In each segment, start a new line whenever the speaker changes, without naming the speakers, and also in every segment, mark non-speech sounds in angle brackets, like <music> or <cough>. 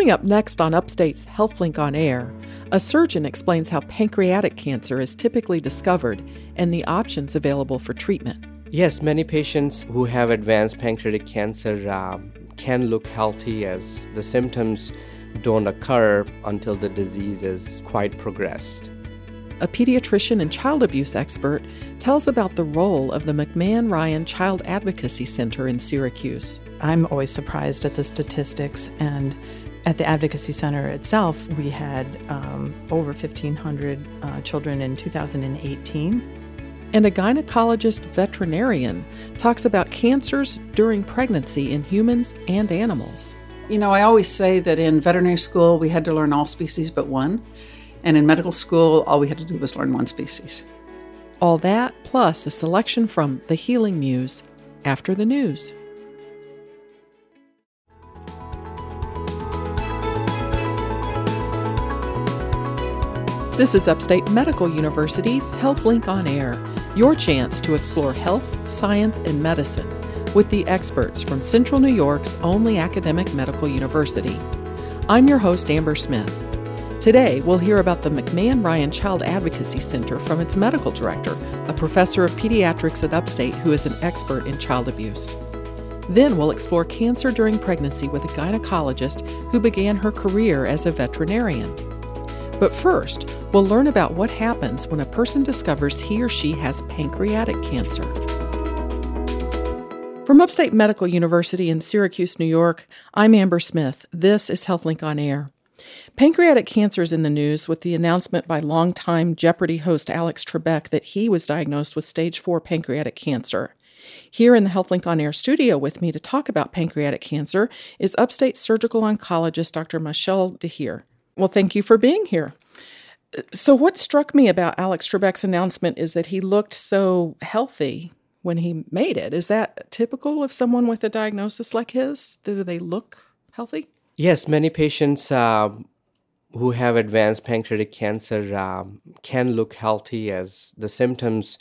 Coming up next on Upstate's HealthLink on Air, a surgeon explains how pancreatic cancer is typically discovered and the options available for treatment.
Yes, many patients who have advanced pancreatic cancer um, can look healthy as the symptoms don't occur until the disease is quite progressed.
A pediatrician and child abuse expert tells about the role of the McMahon Ryan Child Advocacy Center in Syracuse.
I'm always surprised at the statistics, and at the Advocacy Center itself, we had um, over 1,500 uh, children in 2018.
And a gynecologist veterinarian talks about cancers during pregnancy in humans and animals.
You know, I always say that in veterinary school, we had to learn all species but one. And in medical school, all we had to do was learn one species.
All that, plus a selection from The Healing Muse after the news. This is Upstate Medical University's HealthLink on Air, your chance to explore health, science, and medicine with the experts from Central New York's only academic medical university. I'm your host, Amber Smith. Today, we'll hear about the McMahon Ryan Child Advocacy Center from its medical director, a professor of pediatrics at Upstate who is an expert in child abuse. Then we'll explore cancer during pregnancy with a gynecologist who began her career as a veterinarian. But first, we'll learn about what happens when a person discovers he or she has pancreatic cancer. From Upstate Medical University in Syracuse, New York, I'm Amber Smith. This is HealthLink on Air. Pancreatic cancer is in the news with the announcement by longtime Jeopardy host Alex Trebek that he was diagnosed with stage 4 pancreatic cancer. Here in the HealthLink on Air studio with me to talk about pancreatic cancer is Upstate surgical oncologist Dr. Mashaal Dhir. Well, thank you for being here. So, what struck me about Alex Trebek's announcement is that he looked so healthy when he made it. Is that typical of someone with a diagnosis like his? Do they look healthy?
Yes, many patients uh, who have advanced pancreatic cancer um, can look healthy as the symptoms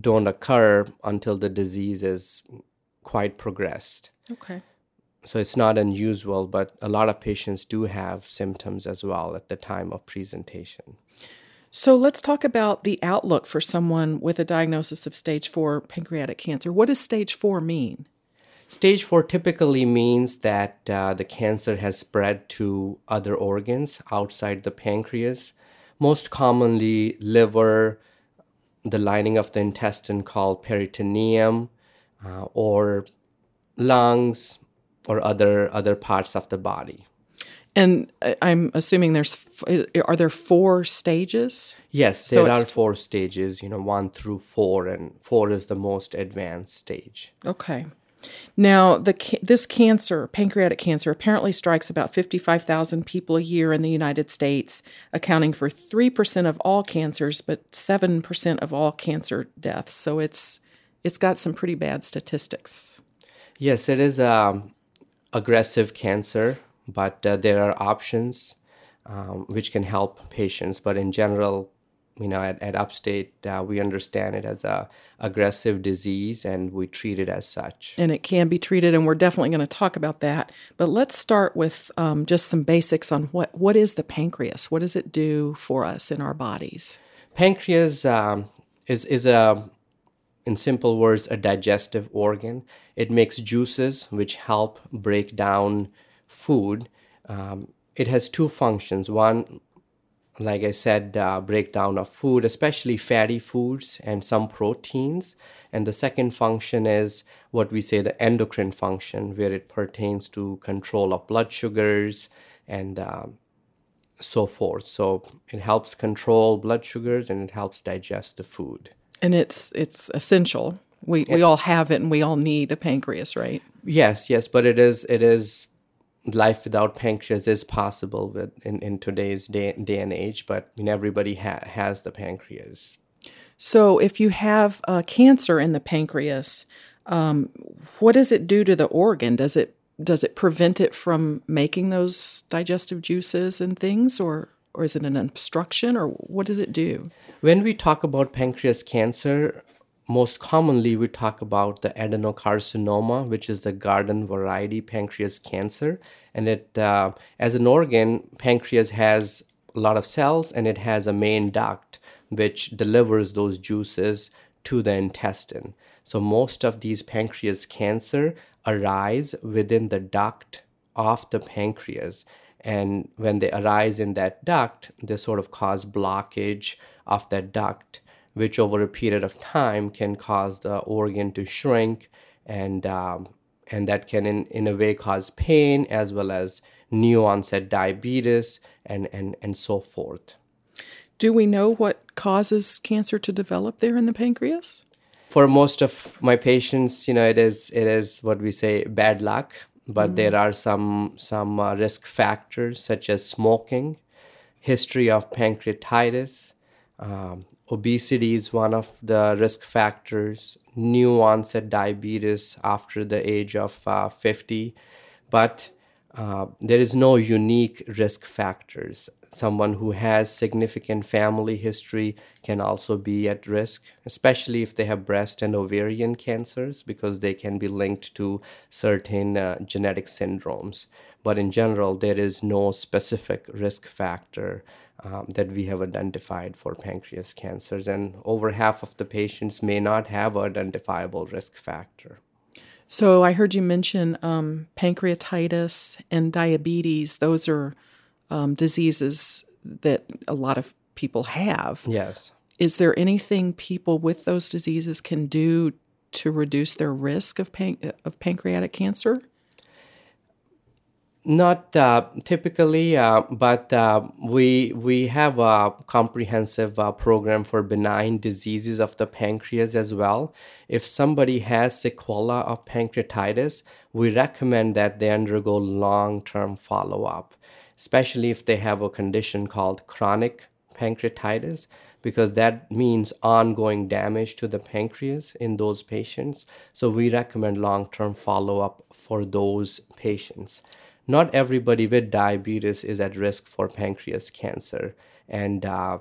don't occur until the disease is quite progressed.
Okay.
So it's not unusual, but a lot of patients do have symptoms as well at the time of presentation.
So let's talk about the outlook for someone with a diagnosis of stage four pancreatic cancer. What does stage four mean?
Stage four typically means that uh, the cancer has spread to other organs outside the pancreas, most commonly liver, the lining of the intestine called peritoneum, uh, or lungs, or other other parts of the body.
And I'm assuming there's are there four stages?
Yes, there so are four stages. You know, one through four, and four is the most advanced stage.
Okay. Now, the this cancer, pancreatic cancer, apparently strikes about 55,000 people a year in the United States, accounting for 3% of all cancers, but 7% of all cancer deaths. So it's it's got some pretty bad statistics.
Yes, it is um, aggressive cancer but uh, there are options um, which can help patients. But in general, you know, at, at Upstate, uh, we understand it as a aggressive disease, and we treat it as such.
And it can be treated, and we're definitely going to talk about that. But let's start with um, just some basics on what what is the pancreas? What does it do for us in our bodies?
Pancreas um, is is a in simple words, a digestive organ. It makes juices which help break down food, um, it has two functions. One, like I said, uh, breakdown of food, especially fatty foods and some proteins. And the second function is what we say the endocrine function, where it pertains to control of blood sugars and um, so forth. So it helps control blood sugars and it helps digest the food.
And it's it's essential. We we all have it and we all need a pancreas, right?
Yes, yes, but it is it is life without pancreas is possible with in, in today's day, day and age, but I mean, everybody ha- has the pancreas.
So, if you have uh, cancer in the pancreas, um, what does it do to the organ? Does it does it prevent it from making those digestive juices and things, or or is it an obstruction, or what does it do?
When we talk about pancreas cancer, most commonly, we talk about the adenocarcinoma, which is the garden variety pancreas cancer. And it, uh, as an organ, pancreas has a lot of cells and it has a main duct which delivers those juices to the intestine. So most of these pancreas cancer arise within the duct of the pancreas. And when they arise in that duct, they sort of cause blockage of that duct, which over a period of time can cause the organ to shrink and um, and that can in, in a way cause pain as well as new onset diabetes and, and, and so forth.
Do we know what causes cancer to develop there in the pancreas?
For most of my patients, you know, it is it is what we say bad luck, but mm-hmm. there are some some uh, risk factors such as smoking, history of pancreatitis, um, obesity is one of the risk factors, new onset diabetes after the age of uh, 50, but uh, there is no unique risk factors. Someone who has significant family history can also be at risk, especially if they have breast and ovarian cancers, because they can be linked to certain uh, genetic syndromes. But in general, there is no specific risk factor um, that we have identified for pancreas cancers, and over half of the patients may not have identifiable risk factor.
So I heard you mention um, pancreatitis and diabetes. Those are um, diseases that a lot of people have.
Yes.
Is there anything people with those diseases can do to reduce their risk of pan- of pancreatic cancer?
Not uh, typically, uh, but uh, we we have a comprehensive uh, program for benign diseases of the pancreas as well. If somebody has sequela of pancreatitis, we recommend that they undergo long term follow up, especially if they have a condition called chronic pancreatitis, because that means ongoing damage to the pancreas in those patients. So we recommend long term follow up for those patients not everybody with diabetes is at risk for pancreas cancer. And uh,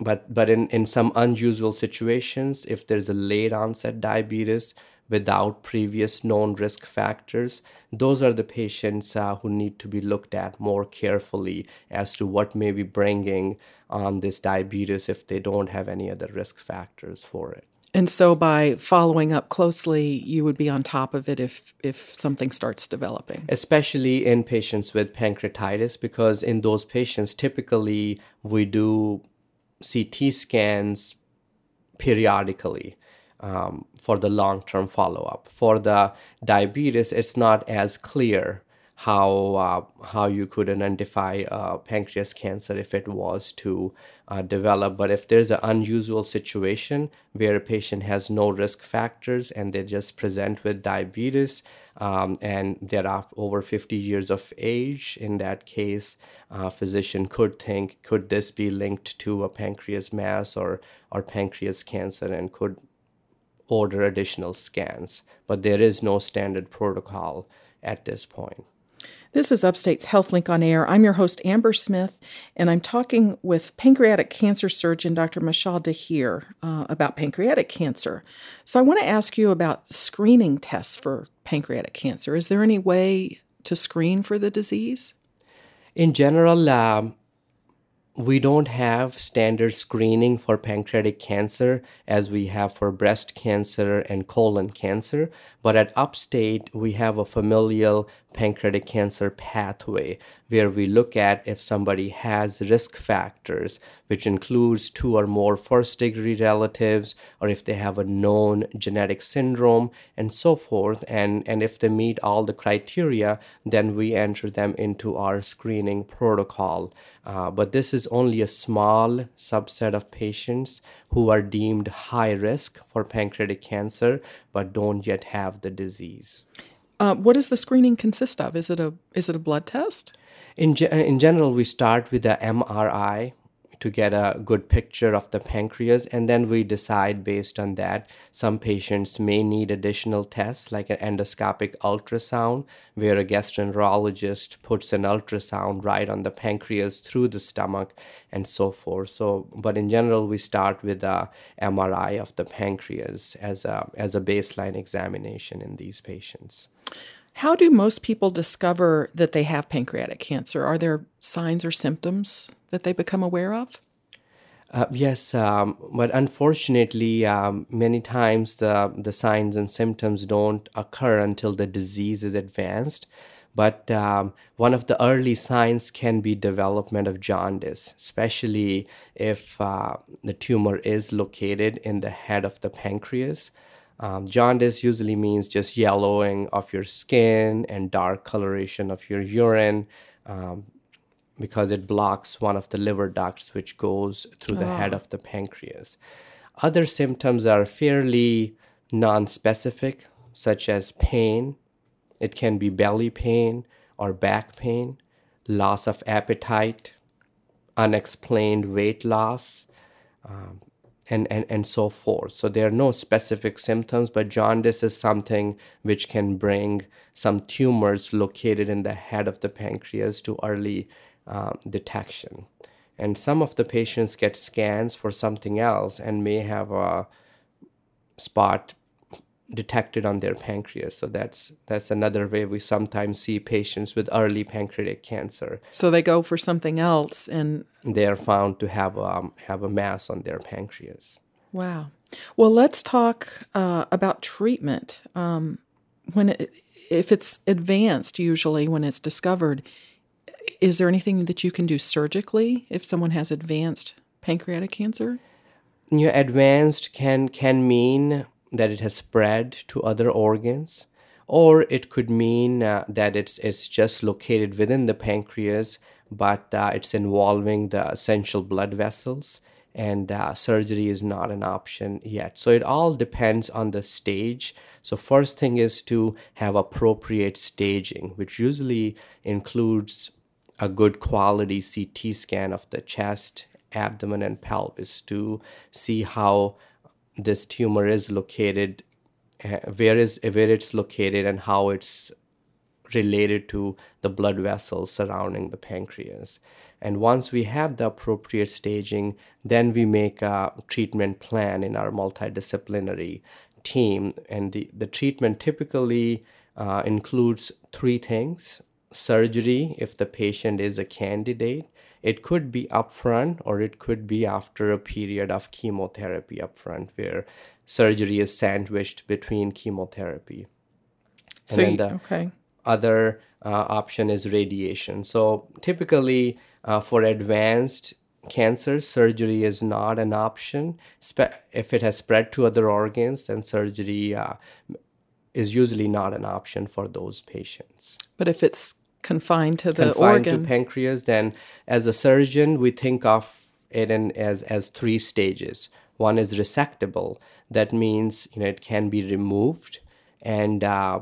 but but in, in some unusual situations if there's a late onset diabetes without previous known risk factors those are the patients uh, who need to be looked at more carefully as to what may be bringing on this diabetes if they don't have any other risk factors for it
and so by following up closely, you would be on top of it if if something starts developing.
Especially in patients with pancreatitis because in those patients typically we do CT scans periodically. Um, for the long term follow up. For the diabetes, it's not as clear how uh, how you could identify uh, pancreas cancer if it was to uh, develop. But if there's an unusual situation where a patient has no risk factors and they just present with diabetes um, and they're over 50 years of age, in that case, a physician could think, could this be linked to a pancreas mass or or pancreas cancer, and could order additional scans. But there is no standard protocol at this point.
This is Upstate's HealthLink on Air. I'm your host, Amber Smith, and I'm talking with pancreatic cancer surgeon Dr. Mashaal Dhir uh, about pancreatic cancer. So, I want to ask you about screening tests for pancreatic cancer. Is there any way to screen for the disease?
In general, um, we don't have standard screening for pancreatic cancer as we have for breast cancer and colon cancer, but at Upstate, we have a familial pancreatic cancer pathway where we look at if somebody has risk factors, which includes two or more first degree relatives, or if they have a known genetic syndrome, and so forth. And, and if they meet all the criteria, then we enter them into our screening protocol. Uh, but this is only a small subset of patients who are deemed high risk for pancreatic cancer but don't yet have the disease.
Uh, what does the screening consist of? Is it a is it a blood test?
In ge- in general, we start with the MRI. to get a good picture of the pancreas and then we decide based on that some patients may need additional tests like an endoscopic ultrasound where a gastroenterologist puts an ultrasound right on the pancreas through the stomach and so forth so but in general we start with a mri of the pancreas as a as a baseline examination in these patients
how do most people discover that they have pancreatic cancer? Are there signs or symptoms that they become aware of?
Uh, yes, um, but unfortunately, um, many times the, the signs and symptoms don't occur until the disease is advanced. But um, one of the early signs can be development of jaundice, especially if uh, the tumor is located in the head of the pancreas. Um, jaundice usually means just yellowing of your skin and dark coloration of your urine um, because it blocks one of the liver ducts which goes through the oh. head of the pancreas. Other symptoms are fairly non-specific, such as pain. It can be belly pain or back pain, loss of appetite, unexplained weight loss, um, and, and, and so forth. So there are no specific symptoms, but jaundice is something which can bring some tumors located in the head of the pancreas to early um, detection. And some of the patients get scans for something else and may have a spot detected on their pancreas. So that's that's another way we sometimes see patients with early pancreatic cancer.
So they go for something else, and
they are found to have um, have a mass on their pancreas.
Wow. Well, let's talk uh, about treatment. Um, when it, if it's advanced, usually when it's discovered, is there anything that you can do surgically if someone has advanced pancreatic cancer?
Yeah, advanced can can mean that it has spread to other organs, or it could mean uh, that it's it's just located within the pancreas, but uh, it's involving the essential blood vessels, and uh, surgery is not an option yet. So it all depends on the stage. So first thing is to have appropriate staging, which usually includes a good quality CT scan of the chest, abdomen, and pelvis to see how this tumor is located, uh, where is where it's located, and how it's related to the blood vessels surrounding the pancreas. And once we have the appropriate staging, then we make a treatment plan in our multidisciplinary team. And the, the treatment typically uh, includes three things surgery if the patient is a candidate, it could be upfront or it could be after a period of chemotherapy upfront where surgery is sandwiched between chemotherapy.
So and then the okay.
other uh, option is radiation. So typically uh, for advanced cancer, surgery is not an option. If it has spread to other organs, then surgery uh, is usually not an option for those patients.
But if it's confined to the
confined
organ.
to pancreas, then as a surgeon, we think of it in as as three stages. One is resectable. That means you know it can be removed, and uh,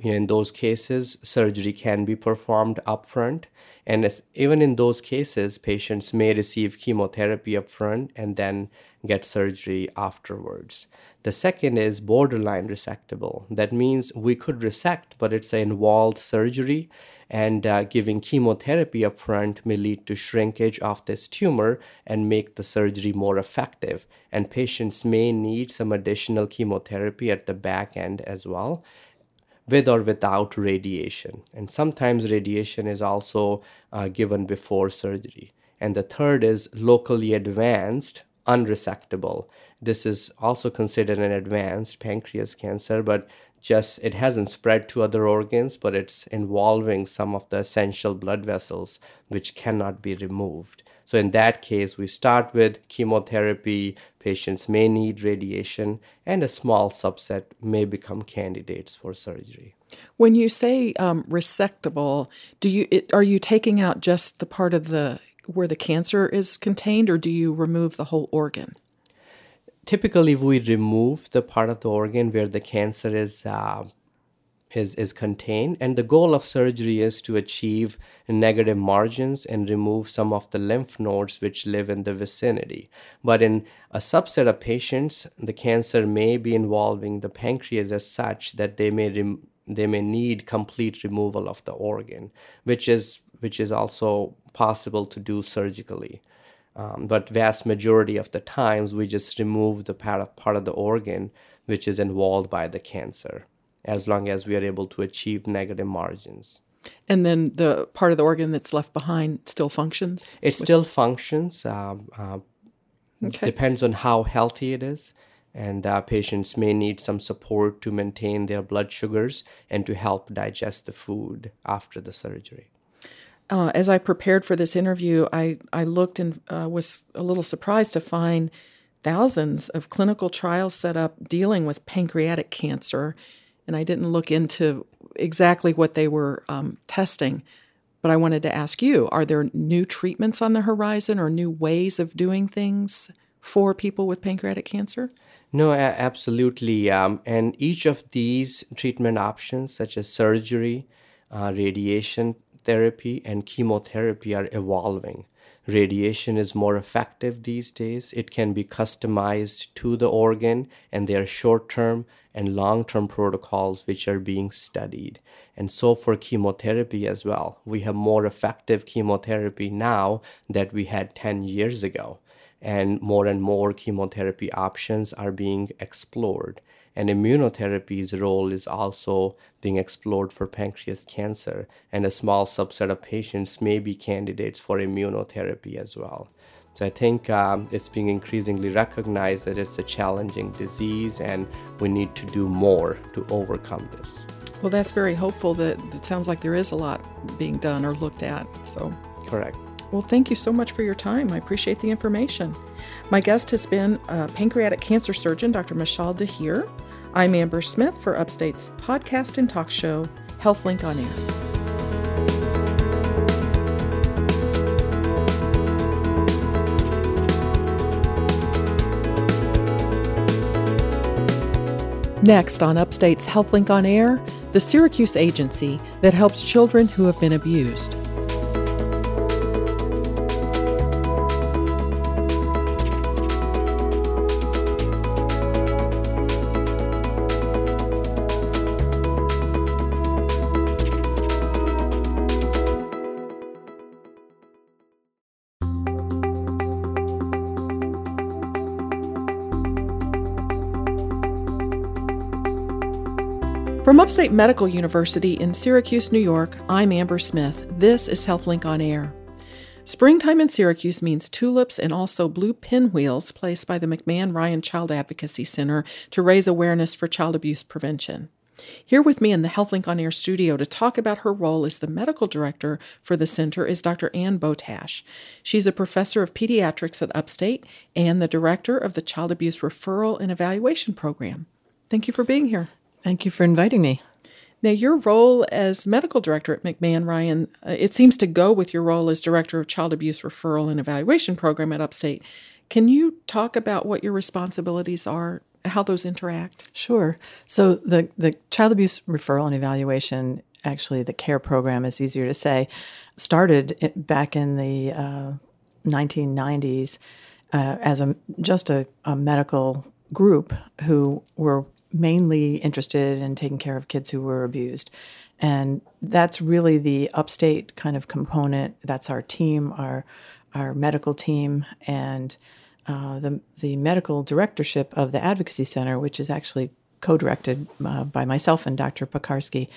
in those cases, surgery can be performed upfront. And even in those cases, patients may receive chemotherapy upfront and then get surgery afterwards. The second is borderline resectable. That means we could resect, but it's an involved surgery, and uh, giving chemotherapy upfront may lead to shrinkage of this tumor and make the surgery more effective. And patients may need some additional chemotherapy at the back end as well with or without radiation. And sometimes radiation is also uh, given before surgery. And the third is locally advanced unresectable. This is also considered an advanced pancreas cancer, but just it hasn't spread to other organs, but it's involving some of the essential blood vessels which cannot be removed. So, in that case, we start with chemotherapy. Patients may need radiation, and a small subset may become candidates for surgery.
When you say um, resectable, do you it, are you taking out just the part of the where the cancer is contained, or do you remove the whole organ?
Typically, we remove the part of the organ where the cancer is uh, is, is contained. And the goal of surgery is to achieve negative margins and remove some of the lymph nodes which live in the vicinity. But in a subset of patients, the cancer may be involving the pancreas as such that they may rem- they may need complete removal of the organ, which is which is also possible to do surgically. Um, but vast majority of the times we just remove the part of, part of the organ which is involved by the cancer as long as we are able to achieve negative margins.
And then the part of the organ that's left behind still functions?
It still functions. Um, uh, okay. Depends on how healthy it is. And uh, patients may need some support to maintain their blood sugars and to help digest the food after the surgery.
Uh, as I prepared for this interview, I, I looked and uh, was a little surprised to find thousands of clinical trials set up dealing with pancreatic cancer and I didn't look into exactly what they were um, testing. But I wanted to ask you are there new treatments on the horizon or new ways of doing things for people with pancreatic cancer?
No, absolutely. Um, and each of these treatment options, such as surgery, uh, radiation therapy, and chemotherapy, are evolving. Radiation is more effective these days. It can be customized to the organ, and there are short term and long term protocols which are being studied. And so for chemotherapy as well, we have more effective chemotherapy now that we had 10 years ago. And more and more chemotherapy options are being explored and immunotherapy's role is also being explored for pancreas cancer, and a small subset of patients may be candidates for immunotherapy as well. So I think um, it's being increasingly recognized that it's a challenging disease, and we need to do more to overcome this.
Well, that's very hopeful. That it sounds like there is a lot being done or looked at. So
correct.
Well, thank you so much for your time. I appreciate the information. My guest has been pancreatic cancer surgeon, Dr. Mashaal Dhir. I'm Amber Smith for Upstate's podcast and talk show, HealthLink on Air. Next on Upstate's HealthLink on Air, the Syracuse agency that helps children who have been abused. Upstate Medical University in Syracuse, New York, I'm Amber Smith. This is HealthLink on Air. Springtime in Syracuse means tulips and also blue pinwheels placed by the McMahon Ryan Child Advocacy Center to raise awareness for child abuse prevention. Here with me in the HealthLink on Air studio to talk about her role as the medical director for the center is Dr. Ann Botash. She's a professor of pediatrics at Upstate and the director of the Child Abuse Referral and Evaluation Program. Thank you for being here.
Thank you for inviting me.
Now, your role as medical director at McMahon Ryan, uh, it seems to go with your role as director of child abuse referral and evaluation program at Upstate. Can you talk about what your responsibilities are, how those interact?
Sure. So, the, the child abuse referral and evaluation, actually, the CARE program is easier to say, started back in the uh, 1990s uh, as a just a, a medical group who were mainly interested in taking care of kids who were abused. And that's really the upstate kind of component. That's our team, our our medical team, and uh, the the medical directorship of the Advocacy Center, which is actually co-directed uh, by myself and Dr. Pekarsky,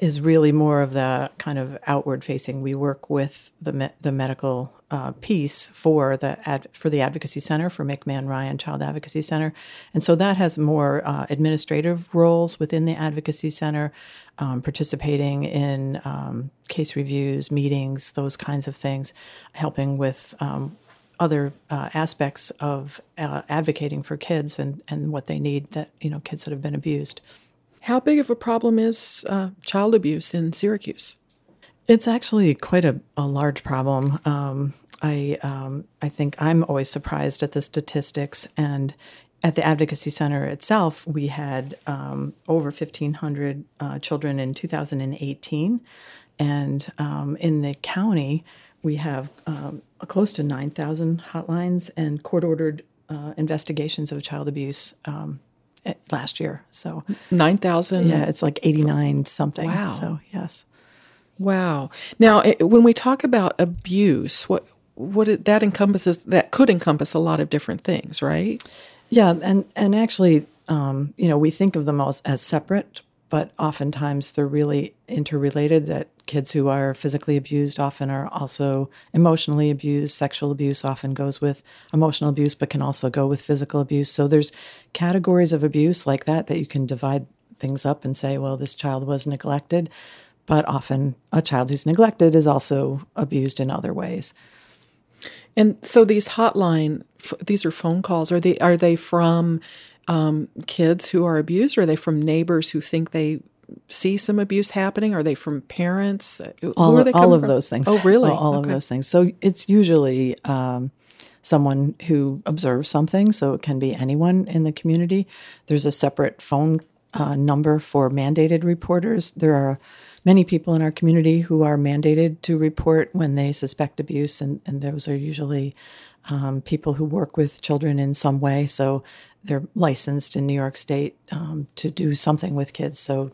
is really more of the kind of outward facing. We work with the me- the medical uh, piece for the ad- for the advocacy center for McMahon Ryan Child Advocacy Center, and so that has more uh, administrative roles within the advocacy center, um, participating in um, case reviews, meetings, those kinds of things, helping with. Um, other uh, aspects of uh, advocating for kids and, and what they need that you know kids that have been abused.
How big of a problem is uh, child abuse in Syracuse?
It's actually quite a, a large problem. Um, I um, I think I'm always surprised at the statistics, and at the Advocacy Center itself, we had um, over 1,500 uh, children in 2018. And um, in the county, we have um, close to 9,000 hotlines and court ordered uh, investigations of child abuse um, last year. So
9,000?
Yeah, it's like 89 something.
Wow.
So, yes.
Wow. Now, it, when we talk about abuse, what what it, that encompasses that could encompass a lot of different things, right?
Yeah, and and actually, um, you know, we think of them as, as separate, but oftentimes they're really interrelated. That kids who are physically abused often are also emotionally abused. Sexual abuse often goes with emotional abuse, but can also go with physical abuse. So there's categories of abuse like that that you can divide things up and say, well, this child was neglected, but often a child who's neglected is also abused in other ways.
And so these hotline, these are phone calls. Are they are they from um, kids who are abused? Are they from neighbors who think they see some abuse happening? Are they from parents?
All, all of
from?
those things.
Oh, really?
All, all okay. of those things. So it's usually um, someone who observes something. So it can be anyone in the community. There's a separate phone uh, number for mandated reporters. There are many people in our community who are mandated to report when they suspect abuse, and, and those are usually um, people who work with children in some way. So they're licensed in New York State um, to do something with kids. So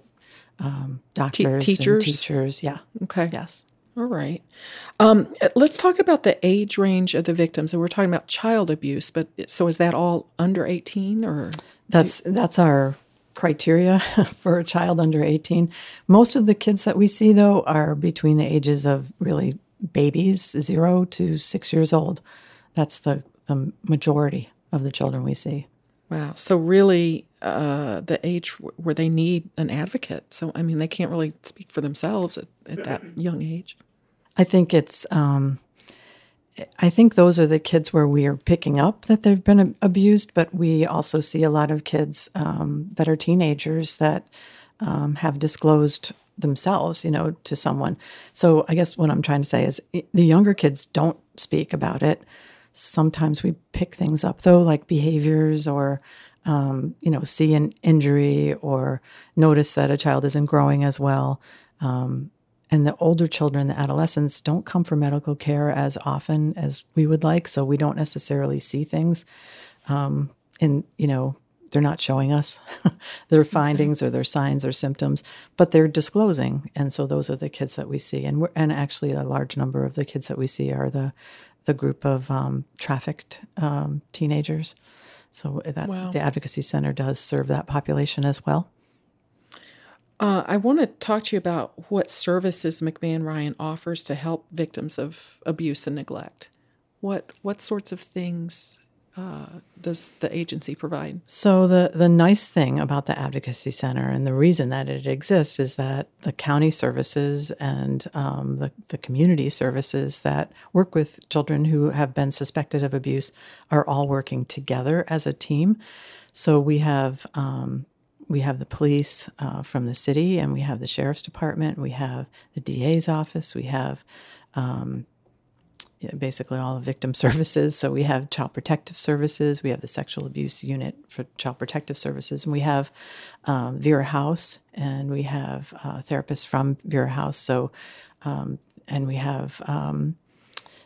um, doctors,
Te- teachers,
teachers, yeah.
Okay.
Yes.
All right. Um, let's talk about the age range of the victims. And we're talking about child abuse, but so is that all under 18 or?
That's, that's our criteria <laughs> for a child under 18. Most of the kids that we see, though, are between the ages of really babies, zero to six years old. That's the, the majority of the children we see.
Wow. So, really, uh, the age where they need an advocate. So, I mean, they can't really speak for themselves at, at that <clears throat> young age.
I think it's um, I think those are the kids where we are picking up that they've been abused, but we also see a lot of kids um, that are teenagers that um, have disclosed themselves, you know, to someone. So I guess what I'm trying to say is the younger kids don't speak about it. Sometimes we pick things up though, like behaviors or, um, you know, see an injury or notice that a child isn't growing as well. Um, and the older children, the adolescents, don't come for medical care as often as we would like. So we don't necessarily see things. Um, and, you know, they're not showing us <laughs> their findings or their signs or symptoms, but they're disclosing. And so those are the kids that we see. And we're, and actually, a large number of the kids that we see are the, the group of um, trafficked um, teenagers. So that wow. the advocacy center does serve that population as well.
Uh, I want to talk to you about what services McMahon Ryan offers to help victims of abuse and neglect. What what sorts of things uh, does the agency provide?
So the the nice thing about the advocacy center and the reason that it exists is that the county services and um, the the community services that work with children who have been suspected of abuse are all working together as a team. So we have um, we have the police uh, from the city, and we have the sheriff's department, we have the DA's office, we have um, basically all the victim <laughs> services. So we have child protective services, we have the sexual abuse unit for child protective services, and we have um, Vera House, and we have uh, therapists from Vera House. So, um, and we have um,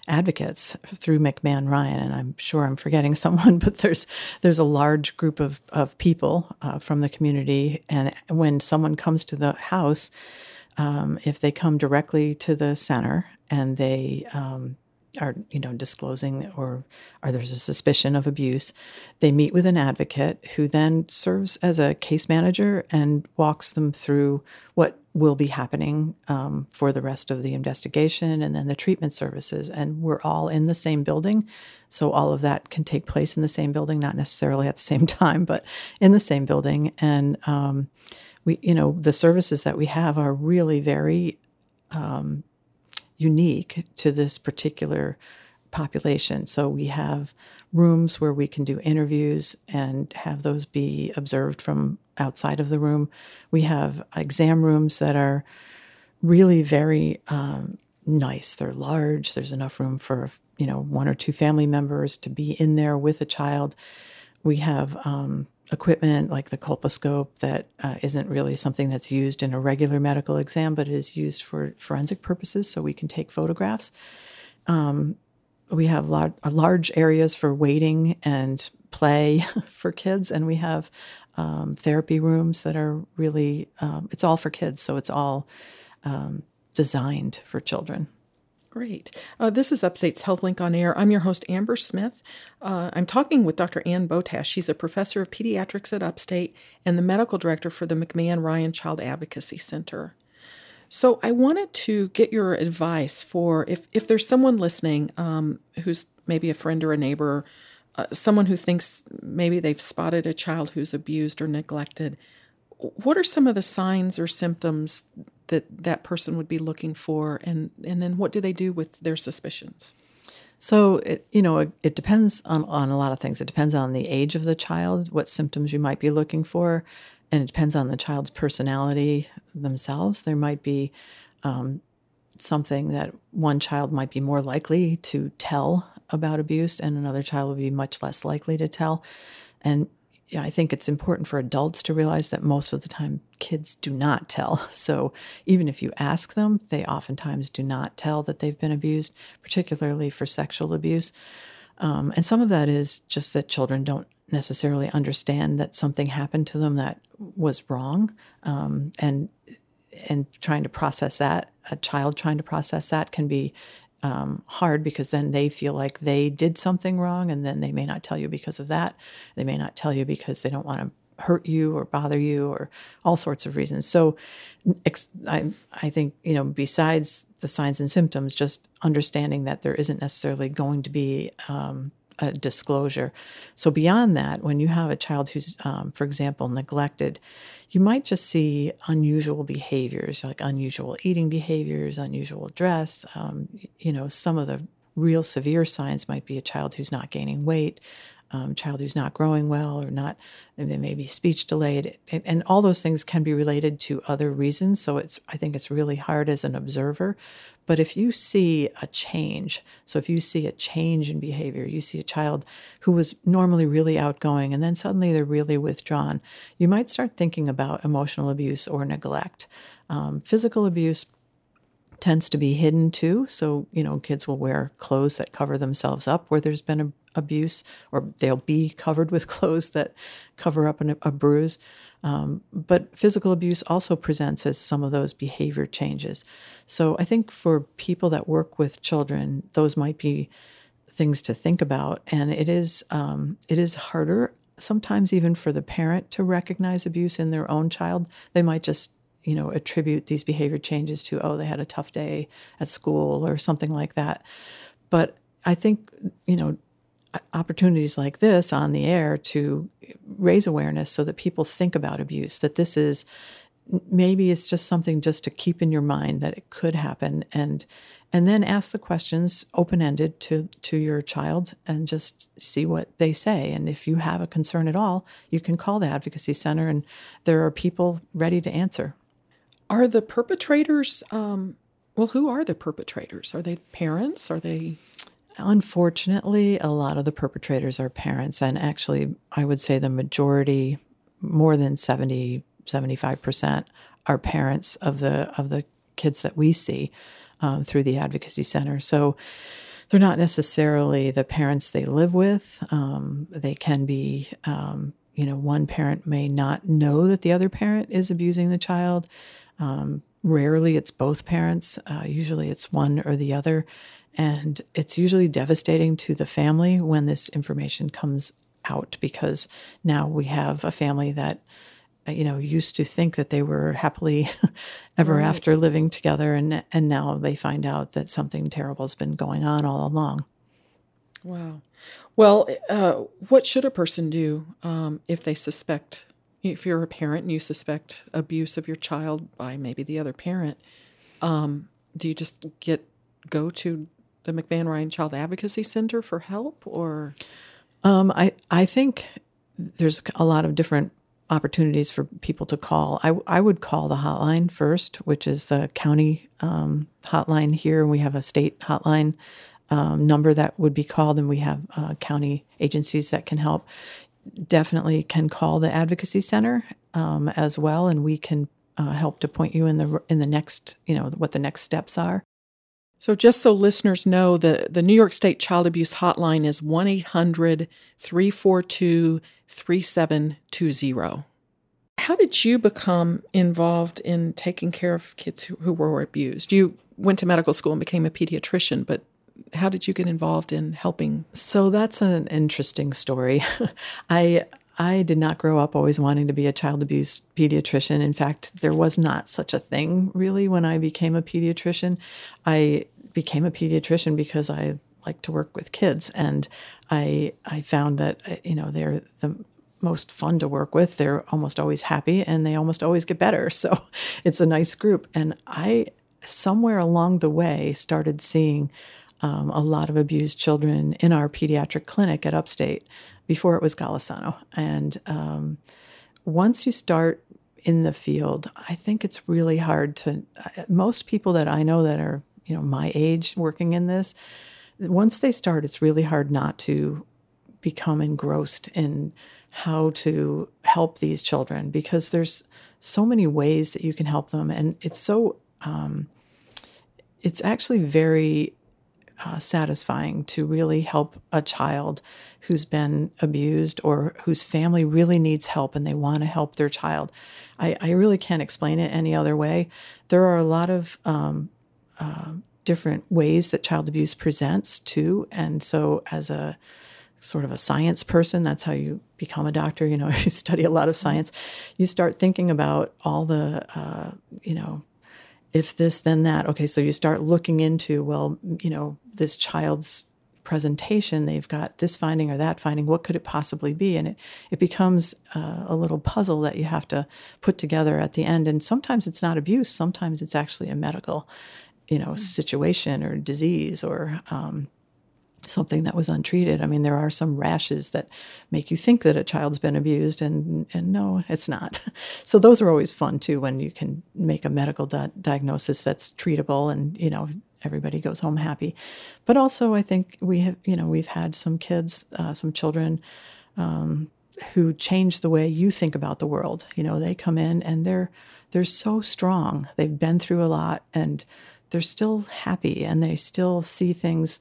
advocates through McMahon Ryan, and I'm sure I'm forgetting <laughs> someone, but there's there's a large group of of people uh, from the community, and when someone comes to the house, um, if they come directly to the center and they um, are you know disclosing or or there's a suspicion of abuse they meet with an advocate who then serves as a case manager and walks them through what will be happening um, for the rest of the investigation and then the treatment services. And we're all in the same building. So all of that can take place in the same building not necessarily at the same <laughs> time but in the same building. And um, we you know the services that we have are really very um, unique to this particular population. So we have rooms where we can do interviews and have those be observed from outside of the room. We have exam rooms that are really very um, nice. They're large. There's enough room for you know one or two family members to be in there with a child. We have um, equipment like the colposcope that uh, not really something that's used in a regular medical exam, but is used for forensic purposes, so we can take photographs. Um, we have lar- large areas for waiting and play <laughs> for kids, and we have um, therapy rooms that are really, um, it's all for kids, so it's all um, designed for children.
Great. Uh, this is Upstate's HealthLink on Air. I'm your host, Amber Smith. Uh, I'm talking with Dr. Ann Botash. She's a professor of pediatrics at Upstate and the medical director for the McMahon Ryan Child Advocacy Center. So I wanted to get your advice for if, if there's someone listening um, who's maybe a friend or a neighbor, uh, someone who thinks maybe they've spotted a child who's abused or neglected. What are some of the signs or symptoms that that person would be looking for? And and then what do they do with their suspicions?
So it, you know it, it, depends on, on a lot of things. It depends on the age of the child what symptoms you might be looking for and it depends on the child's personality themselves. There might be um, something that one child might be more likely to tell about abuse and another child would be much less likely to tell. And yeah, I think it's important for adults to realize that most of the time kids do not tell. <laughs> So even if you ask them, they oftentimes do not tell that they've been abused, particularly for sexual abuse. Um, and some of that is just that children don't necessarily understand that something happened to them that was wrong, um, and and trying to process that. A child trying to process that can be um, hard because then they feel like they did something wrong and then they may not tell you because of that. They may not tell you because they don't want to hurt you or bother you or all sorts of reasons. So I, I think, you know, besides the signs and symptoms, just understanding that there isn't necessarily going to be um, a disclosure. So beyond that, when you have a child who's, um, for example, neglected, you might just see unusual behaviors, like unusual eating behaviors, unusual dress. Um, you know, some of the real severe signs might be a child who's not gaining weight, um, child who's not growing well or not, and they may be speech delayed, and, and, all those things can be related to other reasons. So it's, I think it's really hard as an observer. But if you see a change, so if you see a change in behavior, you see a child who was normally really outgoing and then suddenly they're really withdrawn, you might start thinking about emotional abuse or neglect. Um, physical abuse tends to be hidden too. So, you know, kids will wear clothes that cover themselves up where there's been a, abuse, or they'll be covered with <laughs> clothes that cover up an, a bruise. Um, but physical abuse also presents as some of those behavior changes. So I think for people that work with children, those might be things to think about. And it is um, it is harder sometimes even for the parent to recognize abuse in their own child. They might just you know attribute these behavior changes to oh they had a tough day at school or something like that. But I think you know opportunities like this on the air to raise awareness so that people think about abuse that this is maybe it's just something just to keep in your mind that it could happen. And and then ask the questions open-ended to to your child and just see what they say. And if you have a concern at all you can call the advocacy center and there are people ready to answer.
Are the perpetrators um, well who are the perpetrators? Are they parents? Are they
Unfortunately, a lot of the perpetrators are parents, and actually, I would say the majority, more than 70, 75%, are parents of the of the kids that we see um, through the advocacy center. So they're not necessarily the parents they live with. Um, they can be, um, you know, one parent may not know that the other parent is abusing the child. Um, rarely, it's both parents. Uh, usually, it's one or the other. And it's usually devastating to the family when this information comes out because now we have a family that uh, you know used to think that they were happily <laughs> ever right. after living together and and now they find out that something terrible has been going on all along
wow well uh, what should a person do um, if they suspect if you're a parent and you suspect abuse of your child by maybe the other parent um, do you just get go to the McMahon Ryan Child Advocacy Center for help or?
Um, I, I think there's a lot of different opportunities for people to call. I, I would call the hotline first, which is the county um, hotline here. We have a state hotline um, number that would be called, and we have uh, county agencies that can help. definitely can call the advocacy center um, as well, and we can uh, help to point you in the in the next you know what the next steps are.
So, just so listeners know, the, the New York State Child Abuse Hotline is 1 800 342 3720. How did you become involved in taking care of kids who, who were abused? You went to medical school and became a pediatrician, but how did you get involved in helping?
So that's an interesting story. <laughs> I I did not grow up always wanting to be a child abuse pediatrician. In fact, there was not such a thing really when I became a pediatrician. I became a pediatrician because I like to work with kids and I I found that you know they're the most fun to work with. They're almost always happy and they almost always get better. <laughs> So it's a nice group and I somewhere along the way started seeing um, a lot of abused children in our pediatric clinic at Upstate before it was Golisano. And um, once you start in the field, I think it's really hard to. Uh, most people that I know that are you know my age working in this, once they start, it's really hard not to become engrossed in how to help these children because there's so many ways that you can help them, and it's so. Um, it's actually very uh, satisfying to really help a child who's been abused or whose family really needs help and they want to help their child. I, I really can't explain it any other way. There are a lot of um, uh, different ways that child abuse presents too. And so, as a sort of a science person, that's how you become a doctor. You know, <laughs> you study a lot of science. You start thinking about all the, uh, you know, if this, then that. Okay, so you start looking into, well, you know, this child's presentation, they've got this finding or that finding. What could it possibly be? And it, it becomes uh, a little puzzle that you have to put together at the end. And sometimes it's not abuse, sometimes it's actually a medical, you know, situation or disease or um, something that was untreated. I mean, there are some rashes that make you think that a child's been abused, and and no, it's not. <laughs> So those are always fun too when you can make a medical di- diagnosis that's treatable, and you know everybody goes home happy. But also, I think we have you know we've had some kids, uh, some children. Um, who change the way you think about the world. You know, they come in and they're they're so strong. They've been through a lot and they're still happy and they still see things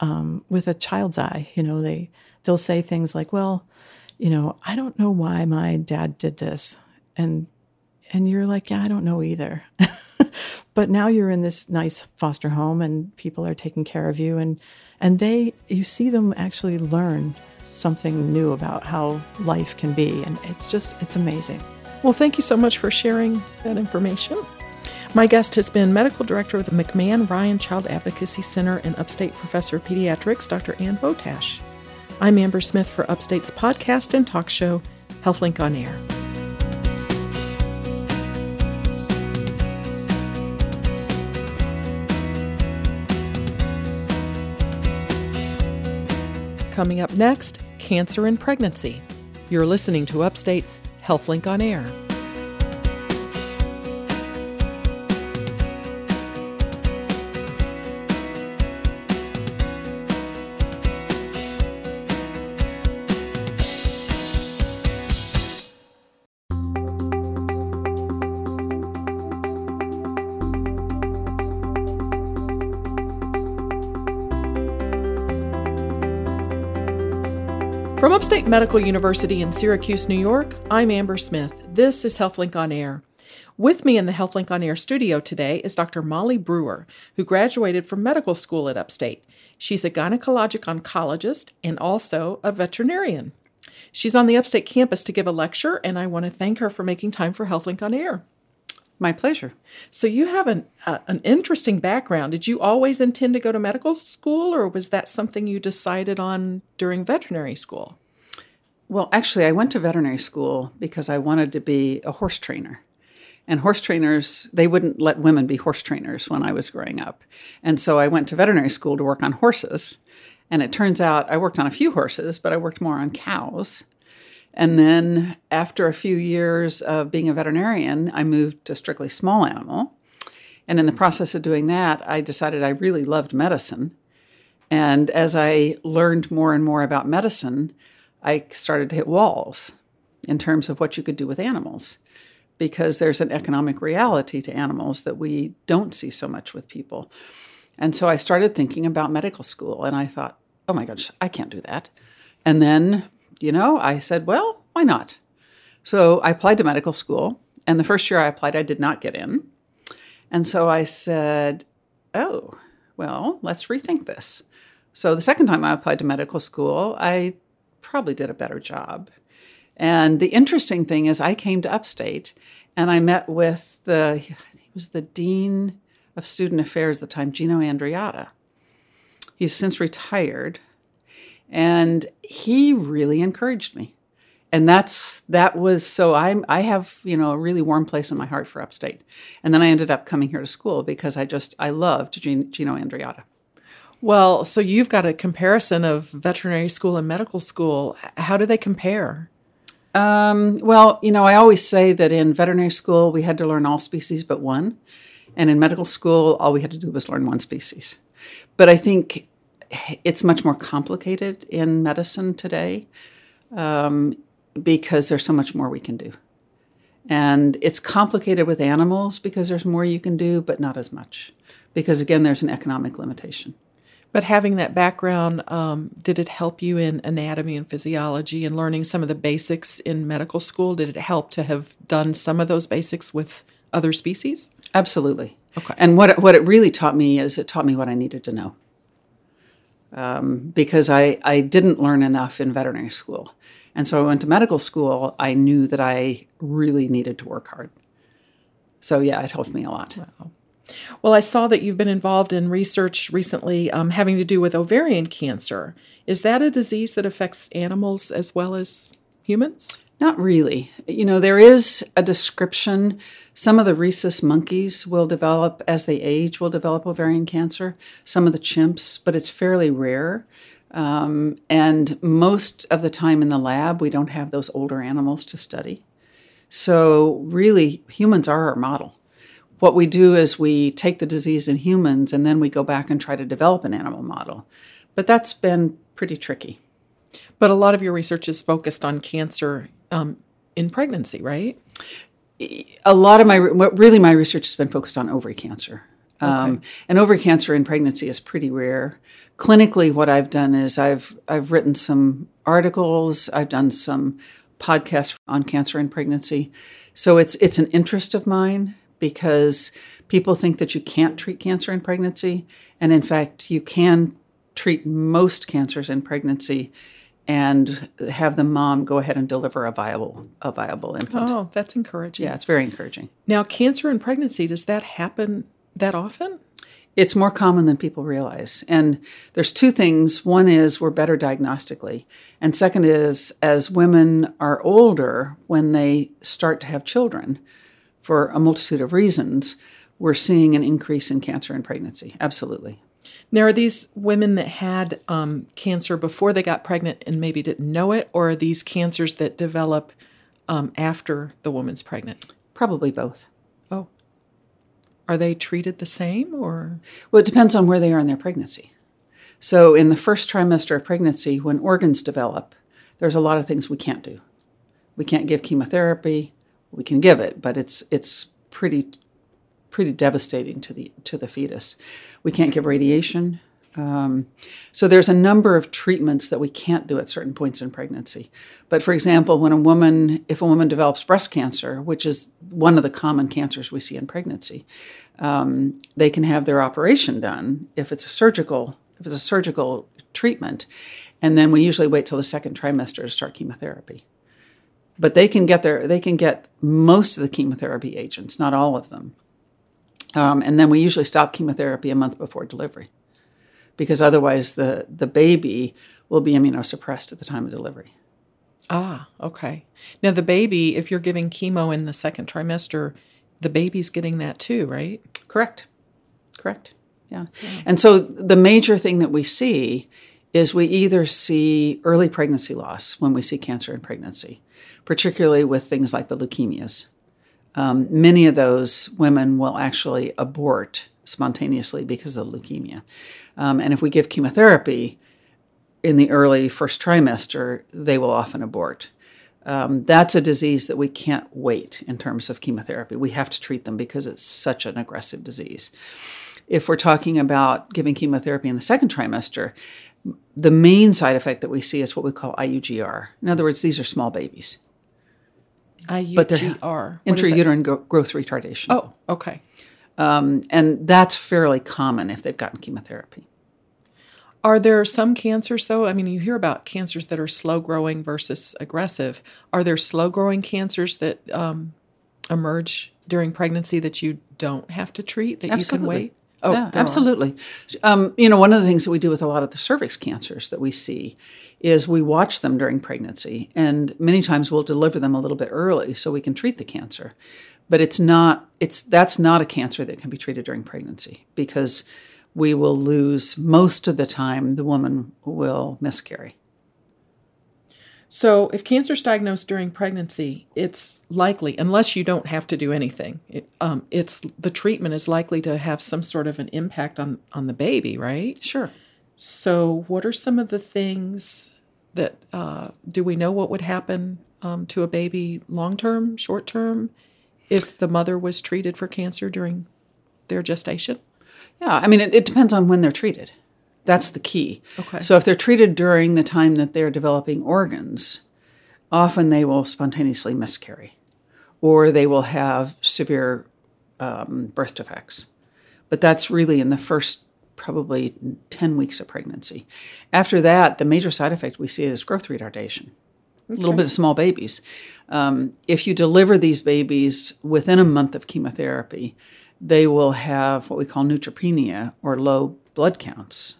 um, with a child's eye. You know, they they'll say things like, "Well, you know, I don't know why my dad did this," and and you're like, "Yeah, I don't know either." <laughs> but now you're in this nice foster home, and people are taking care of you, and and they you see them actually learn something new about how life can be, and it's just it's amazing.
Well, thank you so much for sharing that information. My guest has been Medical Director of the McMahon Ryan Child Advocacy Center and Upstate Professor of Pediatrics, Dr. Ann Botash. I'm Amber Smith for Upstate's podcast and talk show, HealthLink on Air. Coming up next, cancer and pregnancy. You're listening to Upstate's HealthLink on Air. Medical University in Syracuse, New York, I'm Amber Smith. This is HealthLink on Air. With me in the HealthLink on Air studio today is Dr. Molly Brewer, who graduated from medical school at Upstate. She's a gynecologic oncologist and also a veterinarian. She's on the Upstate campus to give a lecture, and I want to thank her for making time for HealthLink on Air.
My pleasure.
So you have an uh, an interesting background. Did you always intend to go to medical school, or was that something you decided on during veterinary school?
Well, actually, I went to veterinary school because I wanted to be a horse trainer. And horse trainers, they wouldn't let women be horse trainers when I was growing up. And so I went to veterinary school to work on horses. And it turns out I worked on a few horses, but I worked more on cows. And then after a few years of being a veterinarian, I moved to strictly small animal. And in the process of doing that, I decided I really loved medicine. And as I learned more and more about medicine, I started to hit walls in terms of what you could do with animals because there's an economic reality to animals that we don't see so much with people. And so I started thinking about medical school and I thought, oh my gosh, I can't do that. And then, you know, I said, well, why not? So I applied to medical school. And the first year I applied, I did not get in. And so I said, oh, well, let's rethink this. So the second time I applied to medical school, I probably did a better job. And the interesting thing is, I came to Upstate and I met with the, he was the dean of student affairs at the time, Gino Andreatta. He's since retired, and he really encouraged me. And that's that was so I'm I have you know a really warm place in my heart for Upstate, and then I ended up coming here to school because I just I loved Gino Andreatta.
Well, so you've got a comparison of veterinary school and medical school. How do they compare?
Um, well, you know, I always say that in veterinary school we had to learn all species but one, and in medical school all we had to do was learn one species. But I think it's much more complicated in medicine today um, because there's so much more we can do. And it's complicated with animals because there's more you can do, but not as much. Because again, there's an economic limitation.
But having that background, um, did it help you in anatomy and physiology and learning some of the basics in medical school? Did it help to have done some of those basics with other species?
Absolutely. Okay. And what what it really taught me is it taught me what I needed to know. Um, because I, I didn't learn enough in veterinary school. And so I went to medical school. I knew that I really needed to work hard. So, yeah, it helped me a lot.
Wow. Well, I saw that you've been involved in research recently um, having to do with ovarian cancer. Is that a disease that affects animals as well as humans?
Not really. You know, there is a description. Some of the rhesus monkeys will develop, as they age, will develop ovarian cancer, some of the chimps, but it's fairly rare. Um, and most of the time in the lab, we don't have those older animals to study. So, really, humans are our model what we do is we take the disease in humans and then we go back and try to develop an animal model. But that's been pretty tricky.
But a lot of your research is focused on cancer um, in pregnancy, right?
A lot of my, really, my research has been focused on ovary cancer. Um, and ovary cancer in pregnancy is pretty rare. Clinically, what I've done is I've I've written some articles. I've done some podcasts on cancer in pregnancy. So it's it's an interest of mine because people think that you can't treat cancer in pregnancy. And in fact, you can treat most cancers in pregnancy and have the mom go ahead and deliver a viable a viable infant.
Oh, that's encouraging.
Yeah, it's very encouraging.
Now, cancer in pregnancy, does that happen that often?
It's more common than people realize. And there's two things. One is we're better diagnostically. And second is as women are older, when they start to have children, for a multitude of reasons, we're seeing an increase in cancer in pregnancy. Absolutely.
Now, are these women that had um, cancer before they got pregnant and maybe didn't know it, or are these cancers that develop um, after the woman's pregnant?
Probably both.
Oh. Are they treated the same, or?
Well, it depends on where they are in their pregnancy. So, in the first trimester of pregnancy, when organs develop, there's a lot of things we can't do. We can't give chemotherapy we can give it, but it's it's pretty pretty devastating to the to the fetus. We can't give radiation. Um, so there's a number of treatments that we can't do at certain points in pregnancy. But for example, when a woman, if a woman develops breast cancer, which is one of the common cancers we see in pregnancy, um, they can have their operation done if it's a surgical if it's a surgical treatment, and then we usually wait till the second trimester to start chemotherapy but they can get their they can get most of the chemotherapy agents, not all of them. Um, and then we usually stop chemotherapy a month before delivery, because otherwise the the baby will be immunosuppressed at the time of delivery.
Ah, okay. Now the baby, if you're giving chemo in the second trimester, the baby's getting that too, right?
Correct. Correct. Yeah. yeah. And so the major thing that we see is we either see early pregnancy loss when we see cancer in pregnancy particularly with things like the leukemias. Um, many of those women will actually abort spontaneously because of leukemia. Um, and if we give chemotherapy, in the early first trimester, they will often abort. Um, that's a disease that we can't wait in terms of chemotherapy. We have to treat them because it's such an aggressive disease. If we're talking about giving chemotherapy in the second trimester, the main side effect that we see is what we call IUGR. In other words, these are small babies.
IUGR.
Intrauterine gro- growth retardation.
Oh, okay.
Um, and that's fairly common if they've gotten chemotherapy.
Are there some cancers, though? I mean, you hear about cancers that are slow growing versus aggressive. Are there slow growing cancers that um, emerge during pregnancy that you don't have to treat, that
Absolutely.
you can wait? Oh,
yeah, absolutely. Um, you know, one of the things that we do with a lot of the cervix cancers that we see is we watch them during pregnancy, and many times we'll deliver them a little bit early so we can treat the cancer. But it's not. It's that's not a cancer that can be treated during pregnancy because we will lose most of the time. The woman will miscarry.
So, if cancer is diagnosed during pregnancy, it's likely, unless you don't have to do anything, it, um, it's the treatment is likely to have some sort of an impact on on the baby, right?
Sure.
So, what are some of the things that uh, do we know what would happen um, to a baby long term, short term, if the mother was treated for cancer during their gestation?
Yeah, I mean, it, it depends on when they're treated. That's the key.
Okay.
So if they're treated during the time that they're developing organs, often they will spontaneously miscarry, or they will have severe um, birth defects. But that's really in the first probably 10 weeks of pregnancy. After that, the major side effect we see is growth retardation. A little bit of small babies. Um, if you deliver these babies within a month of chemotherapy, they will have what we call neutropenia or low blood counts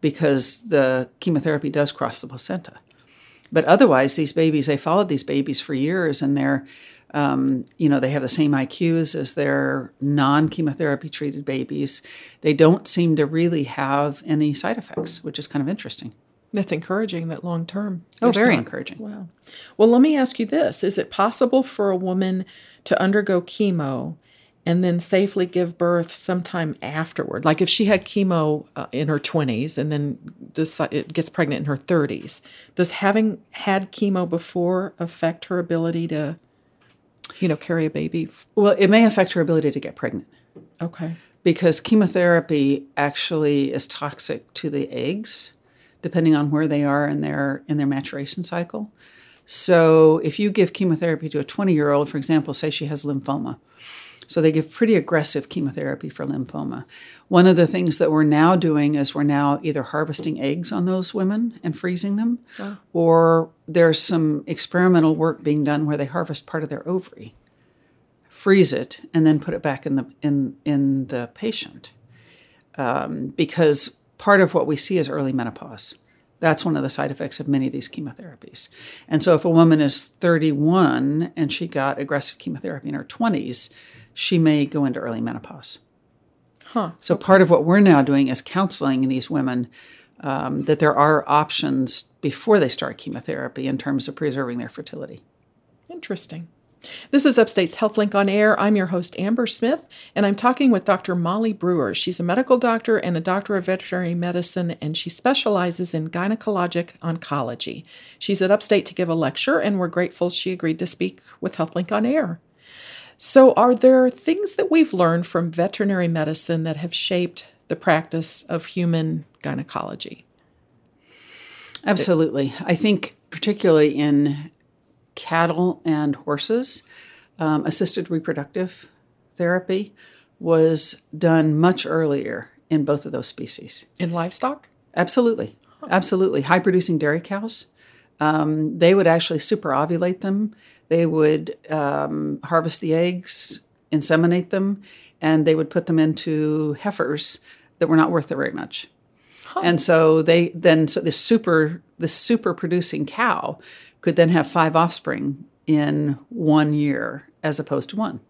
because the chemotherapy does cross the placenta. But otherwise, these babies, they followed these babies for years and they're, um, you know, they have the same IQs as their non chemotherapy treated babies. They don't seem to really have any side effects, which is kind of interesting.
That's encouraging that long term.
Oh, very encouraging.
Wow. Well, let me ask you this Is it possible for a woman to undergo chemo and then safely give birth sometime afterward? Like if she had chemo uh, in her 20s and then it gets pregnant in her 30s, does having had chemo before affect her ability to, you know, carry a baby?
Well, it may affect her ability to get pregnant
Okay.
because chemotherapy actually is toxic to the eggs depending on where they are in their in their maturation cycle. So if you give chemotherapy to a 20-year-old, for example, say she has lymphoma. So they give pretty aggressive chemotherapy for lymphoma. One of the things that we're now doing is we're now either harvesting eggs on those women and freezing them, or there's some experimental work being done where they harvest part of their ovary, freeze it, and then put it back in the in in the patient. Um, because part of what we see is early menopause. That's one of the side effects of many of these chemotherapies. And so, if a woman is 31 and she got aggressive chemotherapy in her 20s, she may go into early menopause.
Huh.
So, part of what we're now doing is counseling these women um, that there are options before they start chemotherapy in terms of preserving their fertility.
Interesting. This is Upstate's HealthLink on Air. I'm your host, Amber Smith, and I'm talking with Dr. Molly Brewer. She's a medical doctor and a doctor of veterinary medicine, and she specializes in gynecologic oncology. She's at Upstate to give a lecture, and we're grateful she agreed to speak with HealthLink on Air. So, are there things that we've learned from veterinary medicine that have shaped the practice of human gynecology?
Absolutely. I think, particularly in cattle and horses, um, assisted reproductive therapy was done much earlier in both of those species.
In livestock?
Absolutely. Absolutely. High producing dairy cows, um, they would actually superovulate them. They would um, harvest the eggs, inseminate them, and they would put them into heifers that were not worth very much. And so they then so this super this super producing cow could then have five offspring in one year as opposed to one.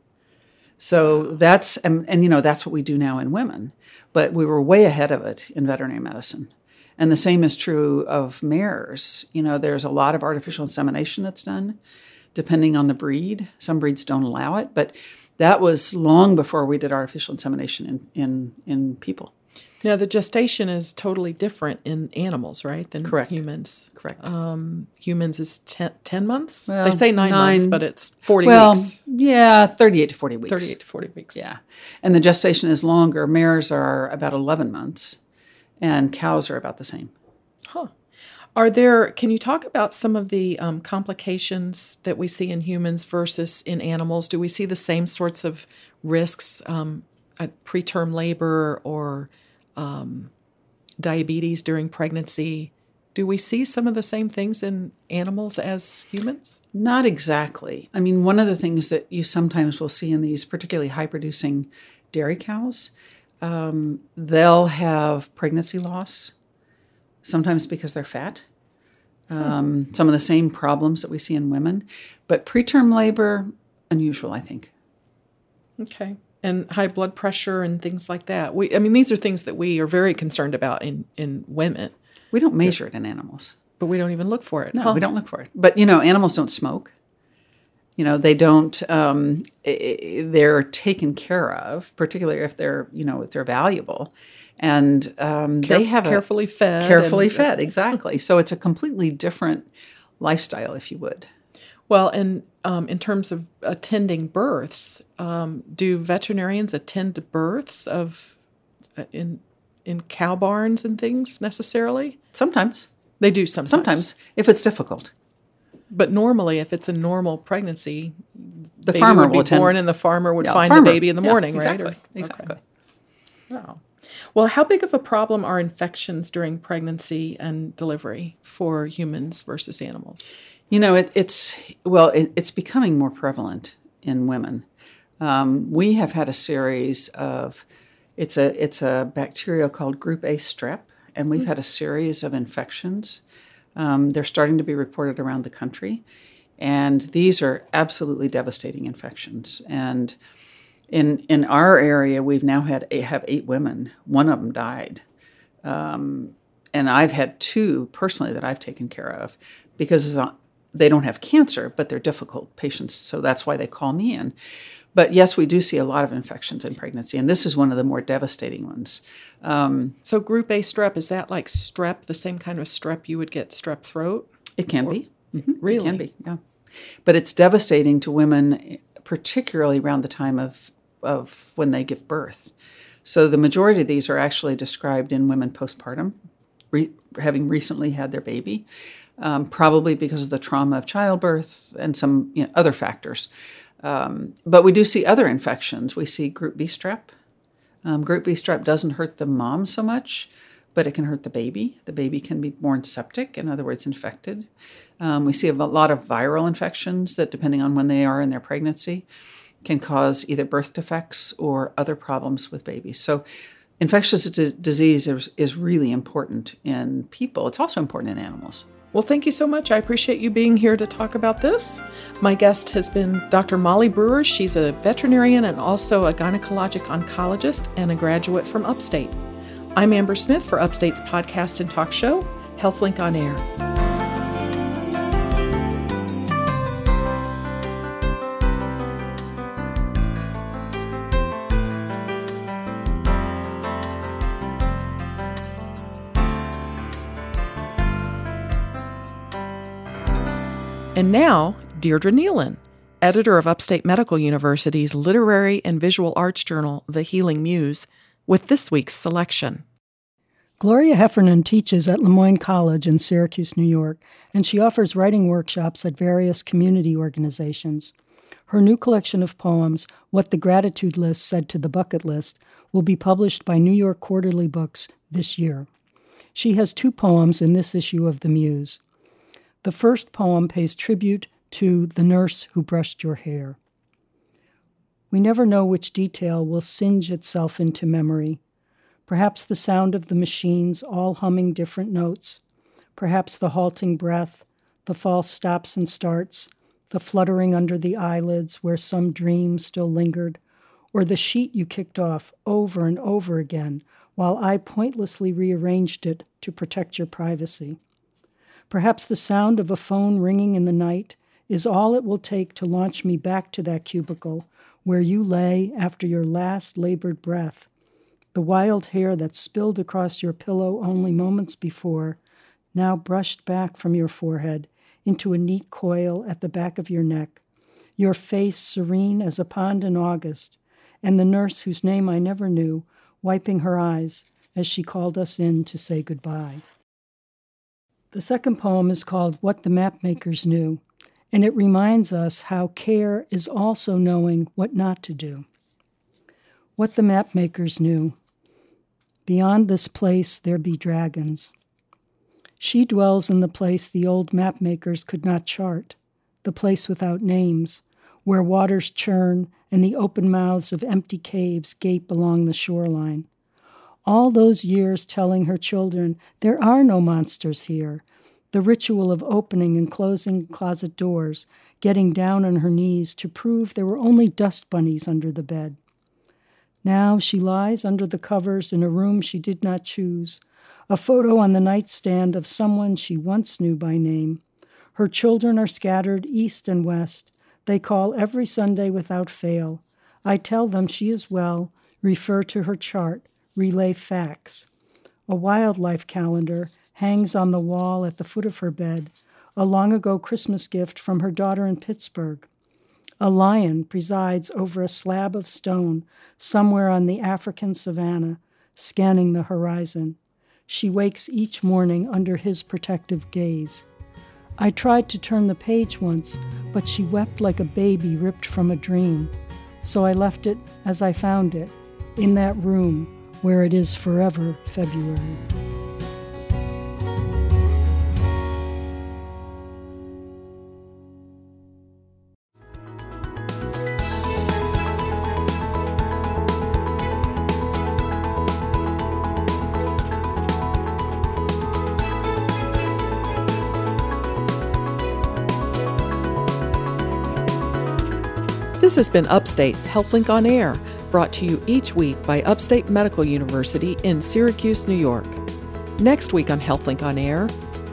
So that's and, and you know that's what we do now in women, but we were way ahead of it in veterinary medicine. And the same is true of mares. You know, there's a lot of artificial insemination that's done, depending on the breed. Some breeds don't allow it, but that was long before we did artificial insemination in in, in people.
Now, the gestation is totally different in animals, right, than
Correct.
humans.
Correct.
Um, humans is 10, 10 months. they say nine, months, but it's 40
well,
weeks.
yeah, 38 to 40 weeks.
38 to 40 weeks.
Yeah. And the gestation is longer. Mares are about 11 months, and cows are about the same.
Are there, can you talk about some of the um, complications that we see in humans versus in animals? Do we see the same sorts of risks um, at preterm labor or um, diabetes during pregnancy? Do we see some of the same things in animals as humans?
Not exactly. I mean, one of the things that you sometimes will see in these particularly high producing dairy cows, um, they'll have pregnancy loss, sometimes because they're fat. Um, Some of the same problems that we see in women. But preterm labor, unusual, I think.
Okay. And high blood pressure and things like that. We, I mean, these are things that we are very concerned about in, in women,
We don't measure it in animals.
but we don't even look for it.
No,
huh?
we don't look for it. But you know, animals don't smoke. You know, they don't. Um, they're taken care of, particularly if they're you know if they're valuable, and um, they have a-
carefully fed
carefully
and-
fed. Exactly. So it's a completely different lifestyle, if you would.
Well, and um, in terms of attending births, um, do veterinarians attend to births of uh, in in cow barns and things necessarily?
Sometimes,
They do sometimes.
sometimes if it's difficult,
but normally, if it's a normal pregnancy,
the
baby
farmer
would be
will attend.
born, and the farmer would
Yeah,
find
farmer.
the baby in the
Yeah,
morning,
exactly,
right?
Exactly.
okay. Wow. Well, how big of a problem are infections during pregnancy and delivery for humans versus animals?
You know, it, it's well, it, it's becoming more prevalent in women. Um, we have had a series of it's a it's a bacteria called Group A strep, and we've had a series of infections. Um, they're starting to be reported around the country, and these are absolutely devastating infections. And in in our area, we've now had have eight women. One of them died and I've had two personally that I've taken care of because they don't have cancer, but they're difficult patients. So that's why they call me in. But yes, we do see a lot of infections in pregnancy, and this is one of the more devastating ones.
So, group A strep is that like strep, the same kind of strep you would get strep throat?
It can be. Mhm,
Really?
It can be, yeah. But it's devastating to women, particularly around the time of, of when they give birth. So the majority of these are actually described in women postpartum, re- having recently had their baby, um, probably because of the trauma of childbirth and some you know, other factors. Um, but we do see other infections. We see group B strep. Um, group B strep doesn't hurt the mom so much, but it can hurt the baby. The baby can be born septic, in other words, infected. Um, we see a lot of viral infections that, depending on when they are in their pregnancy, can cause either birth defects or other problems with babies. So, infectious d- disease is, is really important in people. It's also important in animals.
Well, thank you so much. I appreciate you being here to talk about this. My guest has been Dr. Molly Brewer. She's a veterinarian and also a gynecologic oncologist and a graduate from Upstate. I'm Amber Smith for Upstate's podcast and talk show, HealthLink on Air. And now, Deirdre Neilen, editor of Upstate Medical University's literary and visual arts journal, The Healing Muse, with this week's selection.
Gloria Heffernan teaches at Le Moyne College in Syracuse, New York, and she offers writing workshops at various community organizations. Her new collection of poems, What the Gratitude List Said to the Bucket List, will be published by New York Quarterly Books this year. She has two poems in this issue of The Muse. The first poem pays tribute to the nurse who brushed your hair. We never know which detail will singe itself into memory. Perhaps the sound of the machines all humming different notes. Perhaps the halting breath, the false stops and starts, the fluttering under the eyelids where some dream still lingered, or the sheet you kicked off over and over again while I pointlessly rearranged it to protect your privacy. Perhaps the sound of a phone ringing in the night is all it will take to launch me back to that cubicle where you lay after your last labored breath, The wild hair that spilled across your pillow only moments before, now brushed back from your forehead into a neat coil at the back of your neck, your face serene as a pond in August, and the nurse whose name I never knew, wiping her eyes as she called us in to say goodbye. The second poem is called What the Mapmakers Knew, and it reminds us how care is also knowing what not to do. What the mapmakers knew. Beyond this place there be dragons. She dwells in the place the old mapmakers could not chart, the place without names, where waters churn and the open mouths of empty caves gape along the shoreline. All those years telling her children, there are no monsters here. The ritual of opening and closing closet doors, getting down on her knees to prove there were only dust bunnies under the bed. Now she lies under the covers in a room she did not choose, a photo on the nightstand of someone she once knew by name. Her children are scattered east and west. They call every Sunday without fail. I tell them she is well, refer to her chart, relay facts. A wildlife calendar hangs on the wall at the foot of her bed, a long ago Christmas gift from her daughter in Pittsburgh. A lion presides over a slab of stone somewhere on the African savannah, scanning the horizon. She wakes each morning under his protective gaze. I tried to turn the page once, but she wept like a baby ripped from a dream. So I left it as I found it, in that room where it is forever February.
This has been Upstate's HealthLink on Air, brought to you each week by Upstate Medical University in Syracuse, New York. Next week on HealthLink on Air,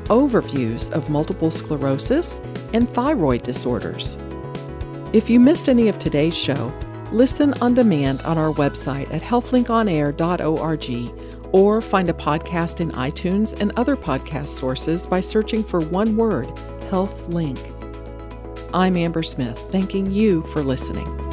overviews of multiple sclerosis and thyroid disorders. If you missed any of today's show, listen on demand on our website at healthlinkonair.org or find a podcast in iTunes and other podcast sources by searching for one word, HealthLink. I'm Amber Smith, thanking you for listening.